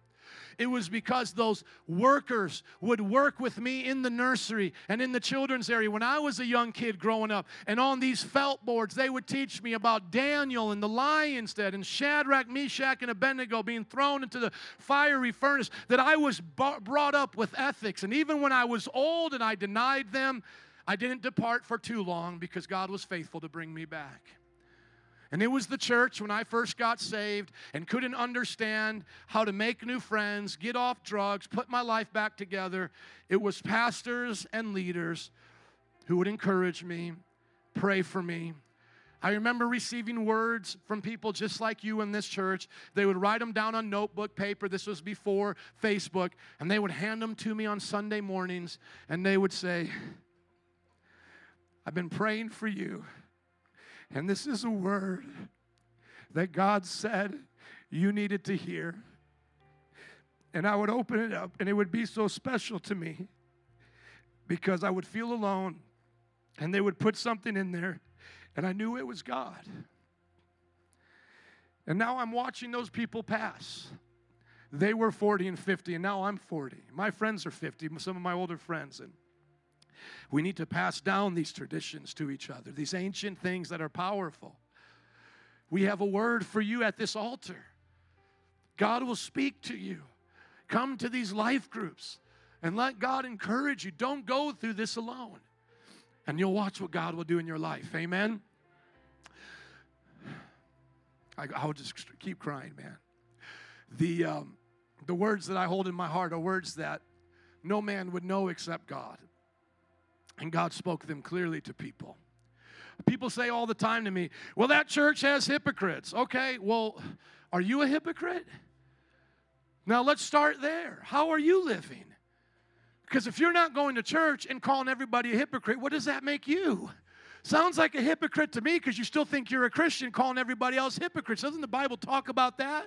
It was because those workers would work with me in the nursery and in the children's area when I was a young kid growing up. And on these felt boards, they would teach me about Daniel and the lion's den and Shadrach, Meshach, and Abednego being thrown into the fiery furnace. That I was brought up with ethics. And even when I was old and I denied them, I didn't depart for too long because God was faithful to bring me back. And it was the church when I first got saved and couldn't understand how to make new friends, get off drugs, put my life back together. It was pastors and leaders who would encourage me, pray for me. I remember receiving words from people just like you in this church. They would write them down on notebook paper. This was before Facebook. And they would hand them to me on Sunday mornings. And they would say, I've been praying for you. And this is a word that God said you needed to hear. And I would open it up, and it would be so special to me because I would feel alone, and they would put something in there, and I knew it was God. And now I'm watching those people pass. They were 40 and 50, and now I'm 40. My friends are 50, some of my older friends. And we need to pass down these traditions to each other, these ancient things that are powerful. We have a word for you at this altar. God will speak to you. Come to these life groups and let God encourage you. Don't go through this alone. And you'll watch what God will do in your life. Amen. I, I just keep crying, man. The, um, the words that I hold in my heart are words that no man would know except God. And God spoke them clearly to people. People say all the time to me, well, that church has hypocrites. Okay, well, are you a hypocrite? Now let's start there. How are you living? Because if you're not going to church and calling everybody a hypocrite, what does that make you? Sounds like a hypocrite to me because you still think you're a Christian calling everybody else hypocrites. Doesn't the Bible talk about that?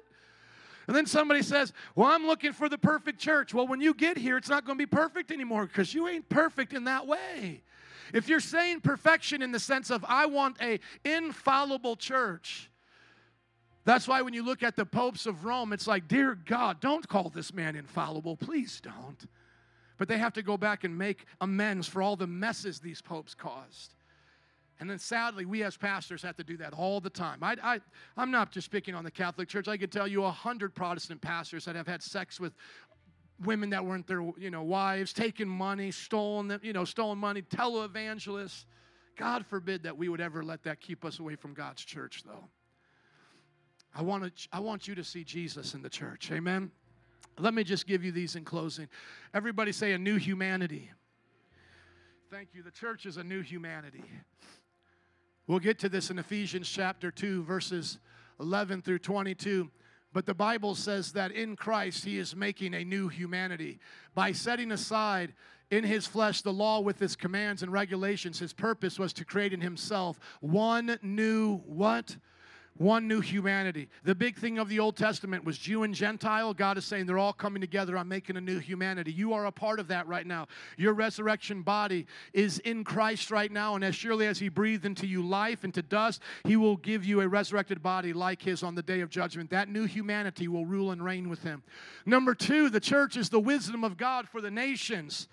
And then somebody says, Well, I'm looking for the perfect church. Well, when you get here, it's not going to be perfect anymore because you ain't perfect in that way. If you're saying perfection in the sense of I want a infallible church, that's why when you look at the popes of Rome, it's like, dear God, don't call this man infallible. Please don't. But they have to go back and make amends for all the messes these popes caused. And then sadly, we as pastors have to do that all the time. I, I, I'm not just picking on the Catholic Church. I could tell you a hundred Protestant pastors that have had sex with women that weren't their you know wives, taken money, stolen you know, stolen money, televangelists. God forbid that we would ever let that keep us away from God's church, though. I want to, I want you to see Jesus in the church. Amen. Let me just give you these in closing. Everybody say a new humanity. Thank you. The church is a new humanity. We'll get to this in Ephesians chapter 2, verses 11 through 22. But the Bible says that in Christ, He is making a new humanity. By setting aside in His flesh the law with its commands and regulations, His purpose was to create in Himself one new what? One new humanity. The big thing of the Old Testament was Jew and Gentile. God is saying they're all coming together. I'm making a new humanity. You are a part of that right now. Your resurrection body is in Christ right now, and as surely as He breathed into you life into dust, He will give you a resurrected body like His on the day of judgment. That new humanity will rule and reign with Him. Number two, the church is the wisdom of God for the nations.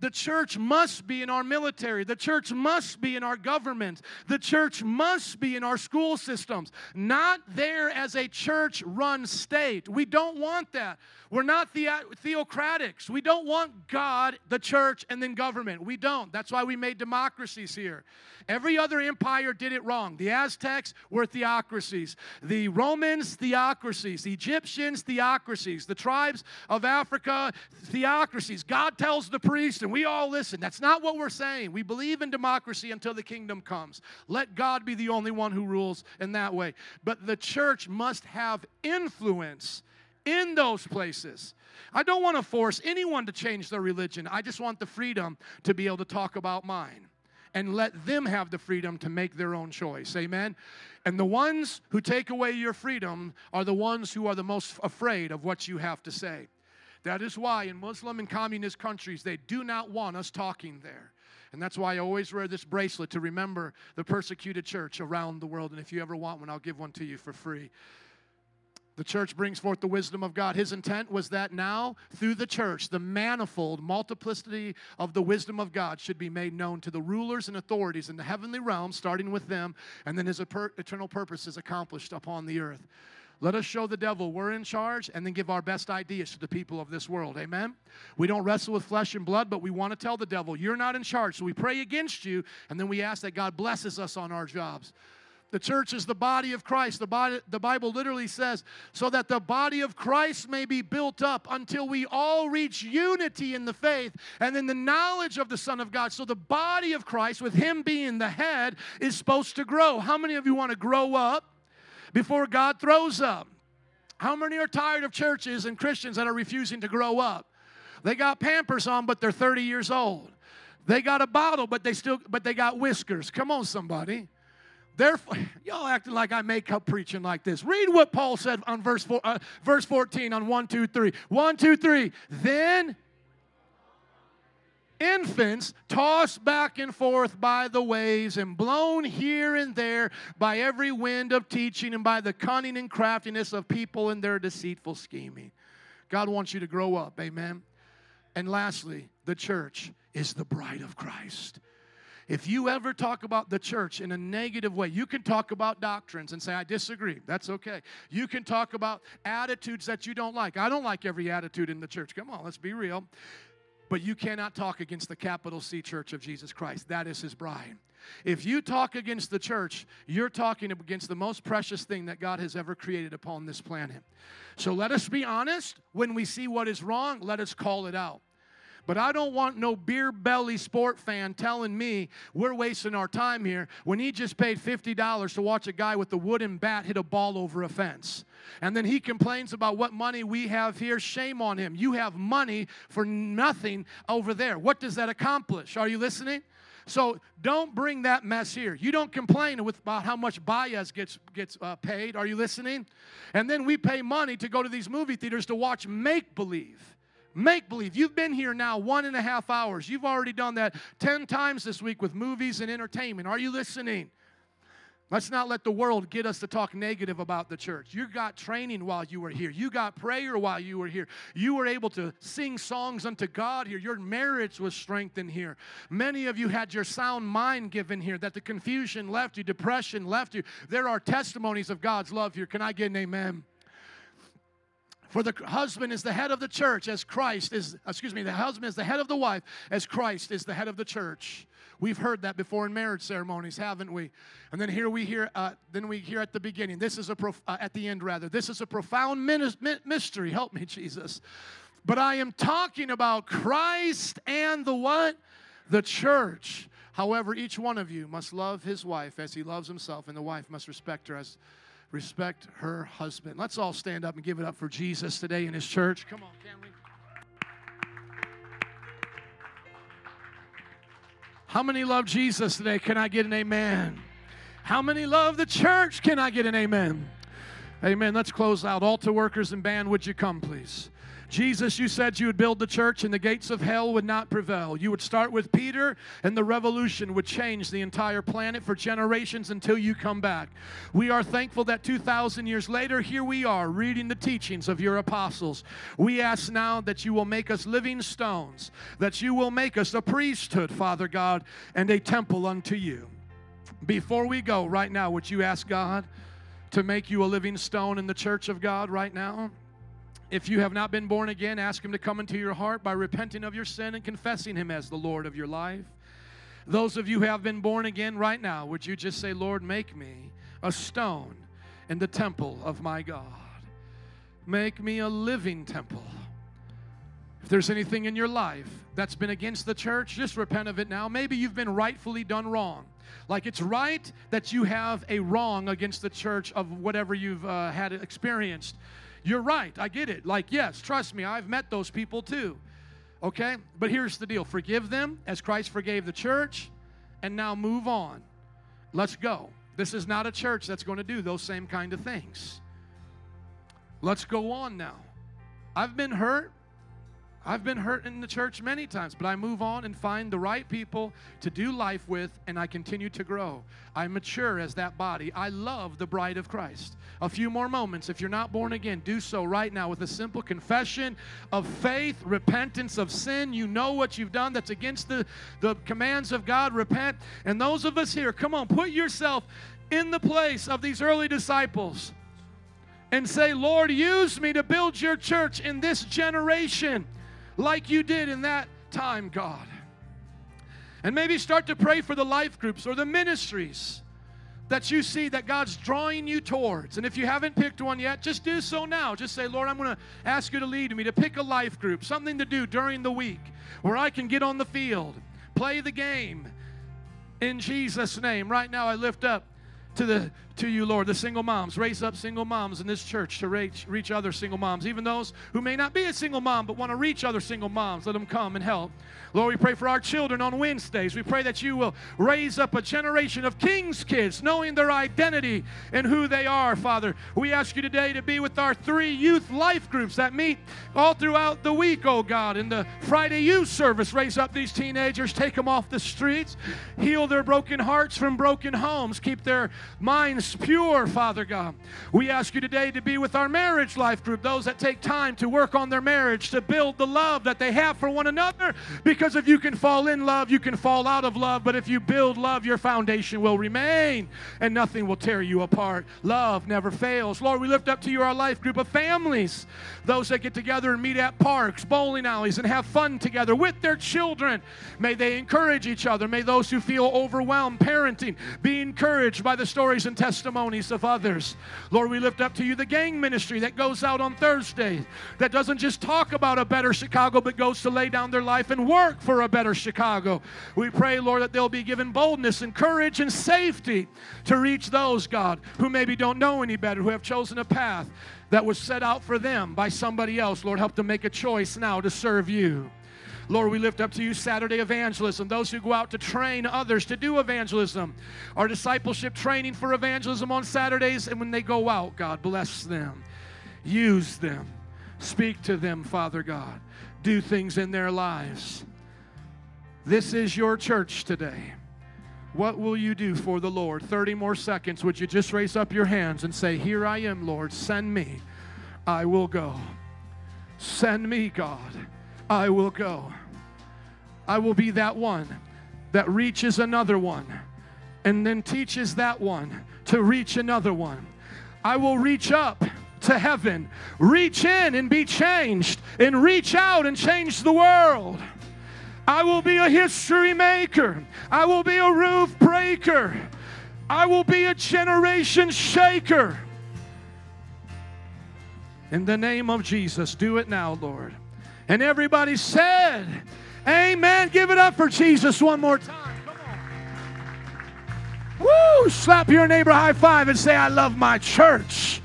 The church must be in our military. The church must be in our government. The church must be in our school systems. Not there as a church run state. We don't want that. We're not the- theocratics. We don't want God, the church, and then government. We don't. That's why we made democracies here. Every other empire did it wrong. The Aztecs were theocracies, the Romans, theocracies, the Egyptians, theocracies, the tribes of Africa, theocracies. God tells the priest, and we all listen. That's not what we're saying. We believe in democracy until the kingdom comes. Let God be the only one who rules in that way. But the church must have influence in those places. I don't want to force anyone to change their religion. I just want the freedom to be able to talk about mine and let them have the freedom to make their own choice. Amen. And the ones who take away your freedom are the ones who are the most afraid of what you have to say. That is why in Muslim and communist countries, they do not want us talking there. And that's why I always wear this bracelet to remember the persecuted church around the world. And if you ever want one, I'll give one to you for free. The church brings forth the wisdom of God. His intent was that now, through the church, the manifold multiplicity of the wisdom of God should be made known to the rulers and authorities in the heavenly realm, starting with them, and then his eternal purpose is accomplished upon the earth. Let us show the devil we're in charge and then give our best ideas to the people of this world. Amen? We don't wrestle with flesh and blood, but we want to tell the devil, you're not in charge. So we pray against you, and then we ask that God blesses us on our jobs. The church is the body of Christ. The, body, the Bible literally says, so that the body of Christ may be built up until we all reach unity in the faith and in the knowledge of the Son of God. So the body of Christ, with Him being the head, is supposed to grow. How many of you want to grow up before God throws up? How many are tired of churches and Christians that are refusing to grow up? They got pampers on, but they're 30 years old. They got a bottle, but they still, but they got whiskers. Come on, somebody. Therefore, y'all acting like I make up preaching like this. Read what Paul said on verse, four, uh, verse 14 on 1, 2, 3. 1, 2, 3. Then infants tossed back and forth by the waves and blown here and there by every wind of teaching and by the cunning and craftiness of people in their deceitful scheming. God wants you to grow up, amen. And lastly, the church is the bride of Christ. If you ever talk about the church in a negative way, you can talk about doctrines and say, I disagree. That's okay. You can talk about attitudes that you don't like. I don't like every attitude in the church. Come on, let's be real. But you cannot talk against the capital C church of Jesus Christ. That is his bride. If you talk against the church, you're talking against the most precious thing that God has ever created upon this planet. So let us be honest. When we see what is wrong, let us call it out. But I don't want no beer belly sport fan telling me we're wasting our time here when he just paid $50 to watch a guy with a wooden bat hit a ball over a fence. And then he complains about what money we have here. Shame on him. You have money for nothing over there. What does that accomplish? Are you listening? So don't bring that mess here. You don't complain with, about how much Baez gets, gets uh, paid. Are you listening? And then we pay money to go to these movie theaters to watch make believe. Make believe. You've been here now one and a half hours. You've already done that 10 times this week with movies and entertainment. Are you listening? Let's not let the world get us to talk negative about the church. You got training while you were here. You got prayer while you were here. You were able to sing songs unto God here. Your marriage was strengthened here. Many of you had your sound mind given here, that the confusion left you, depression left you. There are testimonies of God's love here. Can I get an amen? For the husband is the head of the church as Christ is, excuse me, the husband is the head of the wife as Christ is the head of the church. We've heard that before in marriage ceremonies, haven't we? And then here we hear, uh, then we hear at the beginning. This is a prof- uh, at the end rather. This is a profound mystery. Help me, Jesus. But I am talking about Christ and the what? The church. However, each one of you must love his wife as he loves himself, and the wife must respect her as respect her husband. Let's all stand up and give it up for Jesus today in his church. Come on, can we? How many love Jesus today? Can I get an amen? How many love the church? Can I get an amen? Amen. Let's close out. Altar workers and band, would you come, please? Jesus, you said you would build the church and the gates of hell would not prevail. You would start with Peter, and the revolution would change the entire planet for generations until you come back. We are thankful that 2,000 years later, here we are reading the teachings of your apostles. We ask now that you will make us living stones, that you will make us a priesthood, Father God, and a temple unto you. Before we go, right now, would you ask God to make you a living stone in the church of God right now? If you have not been born again, ask Him to come into your heart by repenting of your sin and confessing Him as the Lord of your life. Those of you who have been born again right now, would you just say, Lord, make me a stone in the temple of my God? Make me a living temple. If there's anything in your life that's been against the church, just repent of it now. Maybe you've been rightfully done wrong. Like it's right that you have a wrong against the church of whatever you've uh, had experienced. You're right. I get it. Like, yes, trust me, I've met those people too. Okay? But here's the deal forgive them as Christ forgave the church, and now move on. Let's go. This is not a church that's going to do those same kind of things. Let's go on now. I've been hurt. I've been hurt in the church many times, but I move on and find the right people to do life with, and I continue to grow. I mature as that body. I love the bride of Christ. A few more moments. If you're not born again, do so right now with a simple confession of faith, repentance of sin. You know what you've done that's against the, the commands of God. Repent. And those of us here, come on, put yourself in the place of these early disciples and say, Lord, use me to build your church in this generation like you did in that time, God. And maybe start to pray for the life groups or the ministries that you see that God's drawing you towards. And if you haven't picked one yet, just do so now. Just say, Lord, I'm going to ask you to lead me to pick a life group, something to do during the week where I can get on the field, play the game. In Jesus' name, right now I lift up to the to you, Lord, the single moms. Raise up single moms in this church to reach, reach other single moms, even those who may not be a single mom but want to reach other single moms. Let them come and help. Lord, we pray for our children on Wednesdays. We pray that you will raise up a generation of king's kids, knowing their identity and who they are, Father. We ask you today to be with our three youth life groups that meet all throughout the week, oh God. In the Friday youth service, raise up these teenagers, take them off the streets, heal their broken hearts from broken homes, keep their minds pure, Father God. We ask you today to be with our marriage life group, those that take time to work on their marriage, to build the love that they have for one another. Because if you can fall in love, you can fall out of love. But if you build love, your foundation will remain and nothing will tear you apart. Love never fails. Lord, we lift up to you our life group of families, those that get together and meet at parks, bowling alleys, and have fun together with their children. May they encourage each other. May those who feel overwhelmed parenting be encouraged by the stories and testimonies of others. Lord, we lift up to you the gang ministry that goes out on Thursday, that doesn't just talk about a better Chicago, but goes to lay down their life and work for a better Chicago. We pray, Lord, that they'll be given boldness and courage and safety to reach those, God, who maybe don't know any better, who have chosen a path that was set out for them by somebody else. Lord, help them make a choice now to serve you. Lord, we lift up to you Saturday evangelism, those who go out to train others to do evangelism, our discipleship training for evangelism on Saturdays, and when they go out, God, bless them, use them, speak to them, Father God, do things in their lives. This is your church today. What will you do for the Lord? 30 more seconds. Would you just raise up your hands and say, Here I am, Lord, send me. I will go. Send me, God. I will go. I will be that one that reaches another one and then teaches that one to reach another one. I will reach up to heaven, reach in and be changed, and reach out and change the world. I will be a history maker. I will be a roof breaker. I will be a generation shaker. In the name of Jesus, do it now, Lord. And everybody said, Amen. Give it up for Jesus one more time. Come on. Woo! Slap your neighbor high five and say, I love my church.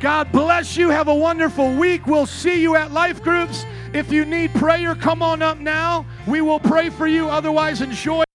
God bless you. Have a wonderful week. We'll see you at life groups. If you need prayer, come on up now. We will pray for you. Otherwise, enjoy.